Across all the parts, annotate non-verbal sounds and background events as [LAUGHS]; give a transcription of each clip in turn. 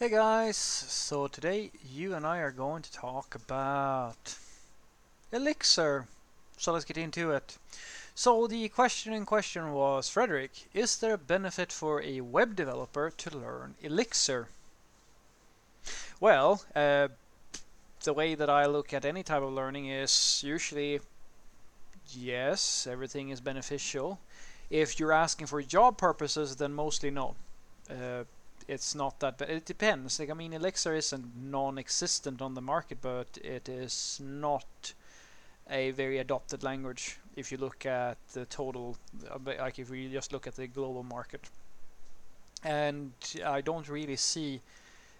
Hey guys, so today you and I are going to talk about Elixir. So let's get into it. So the question in question was, Frederick, is there a benefit for a web developer to learn Elixir? Well, uh, the way that I look at any type of learning is usually yes, everything is beneficial. If you're asking for job purposes, then mostly no. Uh, it's not that but it depends. Like i mean elixir isn't non-existent on the market but it is not a very adopted language if you look at the total uh, like if we just look at the global market. And i don't really see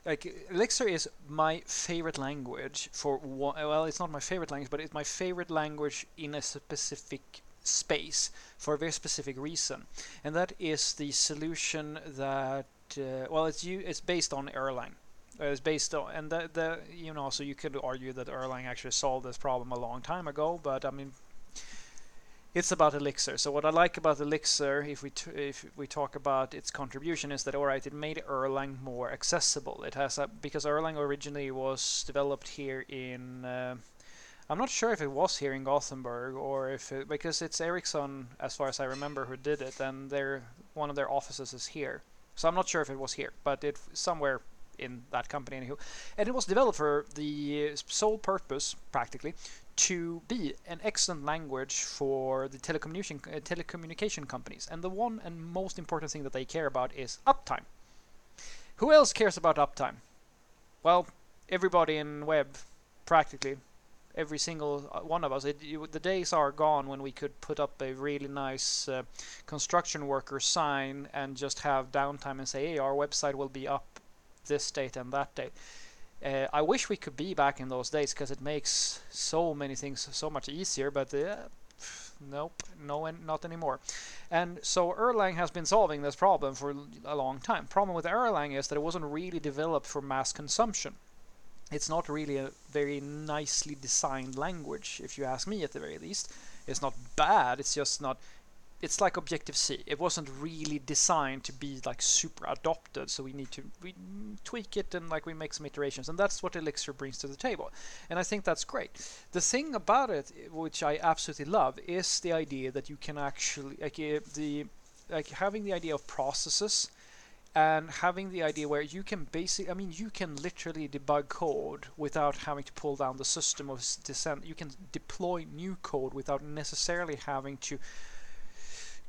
like elixir is my favorite language for one, well it's not my favorite language but it's my favorite language in a specific space for a very specific reason. And that is the solution that uh, well, it's you. It's based on Erlang. Uh, it's based on, and the, the you know, so you could argue that Erlang actually solved this problem a long time ago, but I mean, it's about Elixir. So what I like about Elixir, if we if we talk about its contribution, is that all right, it made Erlang more accessible. It has a because Erlang originally was developed here in. Uh, I'm not sure if it was here in Gothenburg or if it, because it's Ericsson, as far as I remember, who did it, and their one of their offices is here. So I'm not sure if it was here, but it somewhere in that company anywho. And it was developed for the sole purpose, practically, to be an excellent language for the telecommunication uh, telecommunication companies. And the one and most important thing that they care about is uptime. Who else cares about uptime? Well, everybody in web, practically every single uh, one of us. It, the days are gone when we could put up a really nice uh, construction worker sign and just have downtime and say, hey, our website will be up this date and that date. Uh, I wish we could be back in those days because it makes so many things so much easier, but uh, nope, no, not anymore. And so Erlang has been solving this problem for a long time. Problem with Erlang is that it wasn't really developed for mass consumption it's not really a very nicely designed language, if you ask me at the very least. It's not bad, it's just not. It's like Objective C. It wasn't really designed to be like super adopted, so we need to we tweak it and like we make some iterations, and that's what Elixir brings to the table. And I think that's great. The thing about it, which I absolutely love, is the idea that you can actually like eh, the like having the idea of processes and having the idea where you can basically, I mean, you can literally debug code without having to pull down the system of descent. You can deploy new code without necessarily having to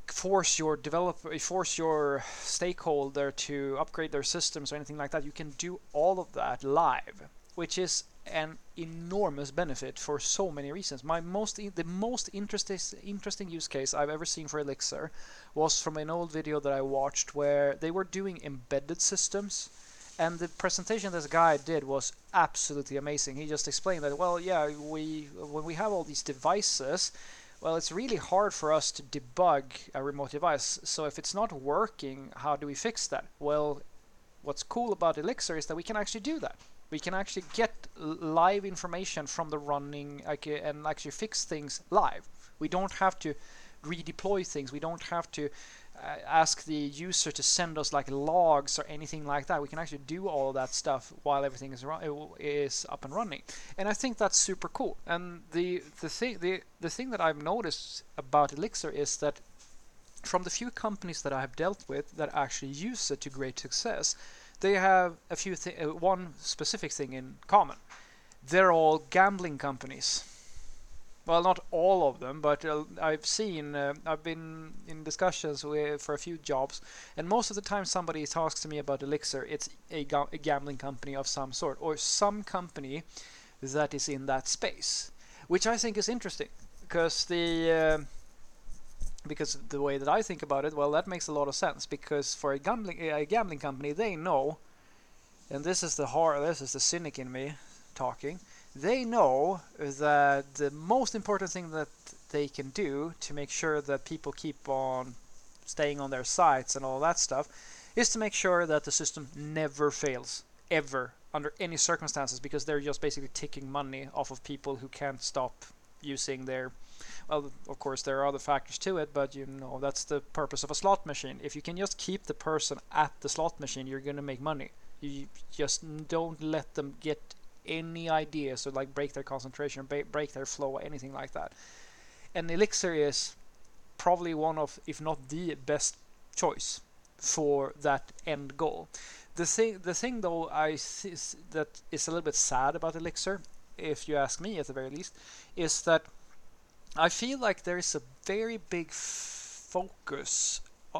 force your developer, force your stakeholder to upgrade their systems or anything like that. You can do all of that live, which is an enormous benefit for so many reasons. My most the most interesting interesting use case I've ever seen for Elixir was from an old video that I watched where they were doing embedded systems and the presentation this guy did was absolutely amazing. He just explained that well, yeah, we when we have all these devices, well, it's really hard for us to debug a remote device. So if it's not working, how do we fix that? Well, what's cool about Elixir is that we can actually do that we can actually get live information from the running okay, and actually fix things live. We don't have to redeploy things. We don't have to uh, ask the user to send us like logs or anything like that. We can actually do all that stuff while everything is is up and running. And I think that's super cool. And the the thing the the thing that I've noticed about Elixir is that from the few companies that I have dealt with that actually use it to great success, they have a few thi- uh, one specific thing in common. They're all gambling companies. Well, not all of them, but uh, I've seen, uh, I've been in discussions with, for a few jobs, and most of the time somebody talks to me about Elixir, it's a, ga- a gambling company of some sort, or some company that is in that space, which I think is interesting, because the uh, because the way that I think about it, well, that makes a lot of sense. Because for a gambling a gambling company, they know, and this is the horror, this is the cynic in me talking. They know that the most important thing that they can do to make sure that people keep on staying on their sites and all that stuff is to make sure that the system never fails ever under any circumstances because they're just basically taking money off of people who can't stop using their well, of course there are other factors to it, but you know that's the purpose of a slot machine. If you can just keep the person at the slot machine, you're going to make money. You just don't let them get any ideas or like break their concentration, break their flow, anything like that. And Elixir is probably one of, if not the best choice for that end goal. The thing, the thing though, I that is a little bit sad about Elixir, if you ask me at the very least, is that I feel like there is a very big focus uh,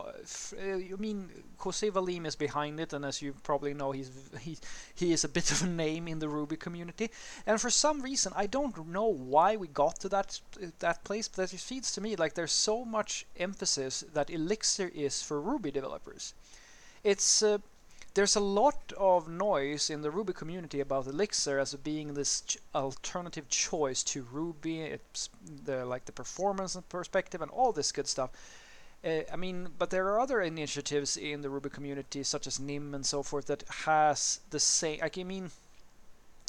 uh, you mean Jose Valim is behind it, and as you probably know, he's he he is a bit [LAUGHS] of a name in the Ruby community. And for some reason, I don't know why we got to that that place, but it feels to me like there's so much emphasis that Elixir is for Ruby developers. It's uh, there's a lot of noise in the Ruby community about Elixir as being this ch alternative choice to Ruby. It's the like the performance perspective and all this good stuff. Uh, I mean, but there are other initiatives in the Ruby community, such as NIM and so forth, that has the same. Like, I mean,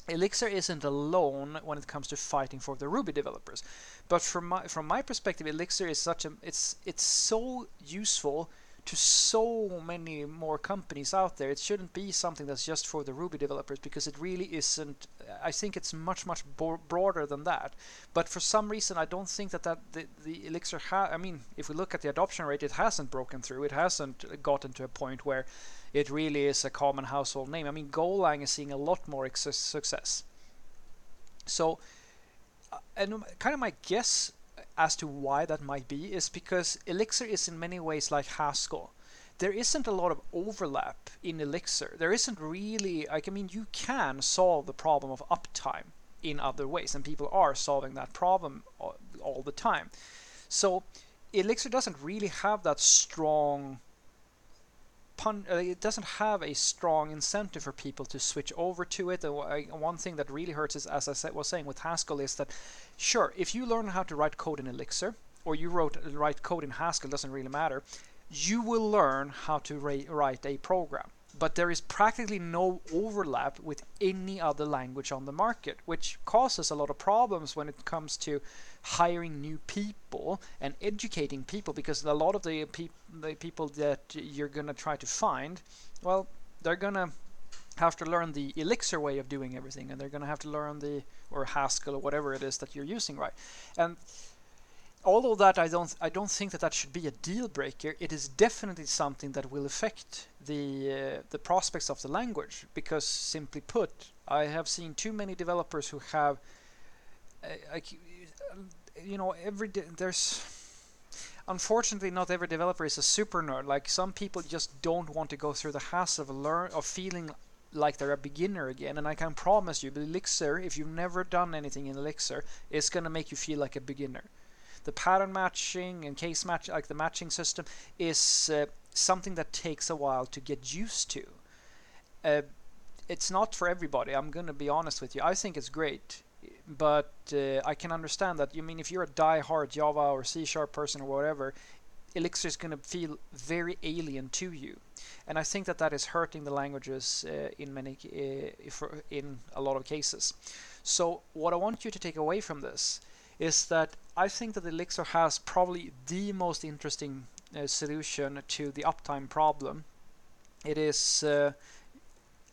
Elixir isn't alone when it comes to fighting for the Ruby developers, but from my from my perspective, Elixir is such a it's it's so useful to so many more companies out there. It shouldn't be something that's just for the Ruby developers because it really isn't. I think it's much much broader than that. But for some reason, I don't think that that the, the Elixir. I mean, if we look at the adoption rate, it hasn't broken through. It hasn't gotten to a point where it really is a common household name. I mean, Golang is seeing a lot more success. So, uh, and kind of my guess as to why that might be is because Elixir is in many ways like Haskell. There isn't a lot of overlap in Elixir. There isn't really, like, I mean, you can solve the problem of uptime in other ways, and people are solving that problem all, all the time. So Elixir doesn't really have that strong pun- uh, it doesn't have a strong incentive for people to switch over to it. And one thing that really hurts is, as I said, was saying with Haskell, is that sure, if you learn how to write code in Elixir or you wrote write code in Haskell, doesn't really matter. You will learn how to write a program but there is practically no overlap with any other language on the market, which causes a lot of problems when it comes to hiring new people and educating people because a lot of the, pe- the people that you're going to try to find, well, they're going to have to learn the Elixir way of doing everything and they're going to have to learn the, or Haskell or whatever it is that you're using, right? And although that I don't I don't think that that should be a deal breaker. It is definitely something that will affect the uh, the prospects of the language because simply put, I have seen too many developers who have uh, you know every there's unfortunately not every developer is a super nerd like some people just don't want to go through the hassle of learn of feeling like they're a beginner again and I can promise you Elixir if you've never done anything in Elixir is going to make you feel like a beginner the pattern matching and case match, like the matching system, is uh, something that takes a while to get used to. Uh, it's not for everybody. I'm going to be honest with you. I think it's great, but uh, I can understand that. You mean if you're a die-hard Java or C Sharp person or whatever, Elixir is going to feel very alien to you, and I think that that is hurting the languages uh, in many uh, in a lot of cases. So what I want you to take away from this is that I think that Elixir has probably the most interesting uh, solution to the uptime problem. It is, uh,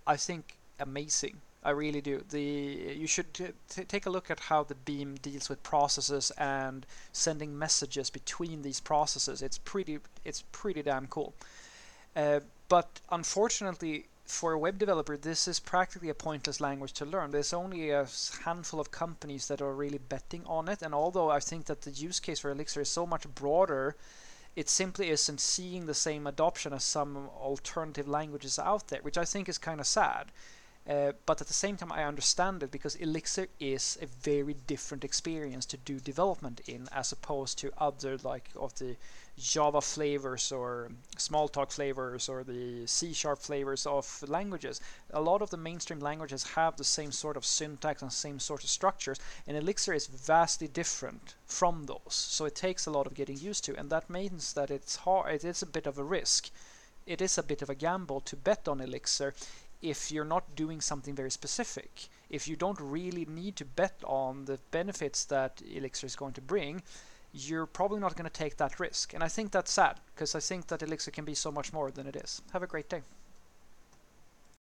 I think, amazing. I really do. The you should take a look at how the Beam deals with processes and sending messages between these processes. It's pretty. It's pretty damn cool. Uh, but unfortunately, for a web developer, this is practically a pointless language to learn. There's only a handful of companies that are really betting on it, and although I think that the use case for Elixir is so much broader, it simply isn't seeing the same adoption as some alternative languages out there, which I think is kind of sad. Uh, but at the same time, I understand it because Elixir is a very different experience to do development in, as opposed to other like of the Java flavors or Smalltalk flavors or the C sharp flavors of languages. A lot of the mainstream languages have the same sort of syntax and same sort of structures, and Elixir is vastly different from those. So it takes a lot of getting used to, and that means that it's hard. It is a bit of a risk. It is a bit of a gamble to bet on Elixir if you're not doing something very specific. If you don't really need to bet on the benefits that Elixir is going to bring, you're probably not going to take that risk. And I think that's sad because I think that Elixir can be so much more than it is. Have a great day.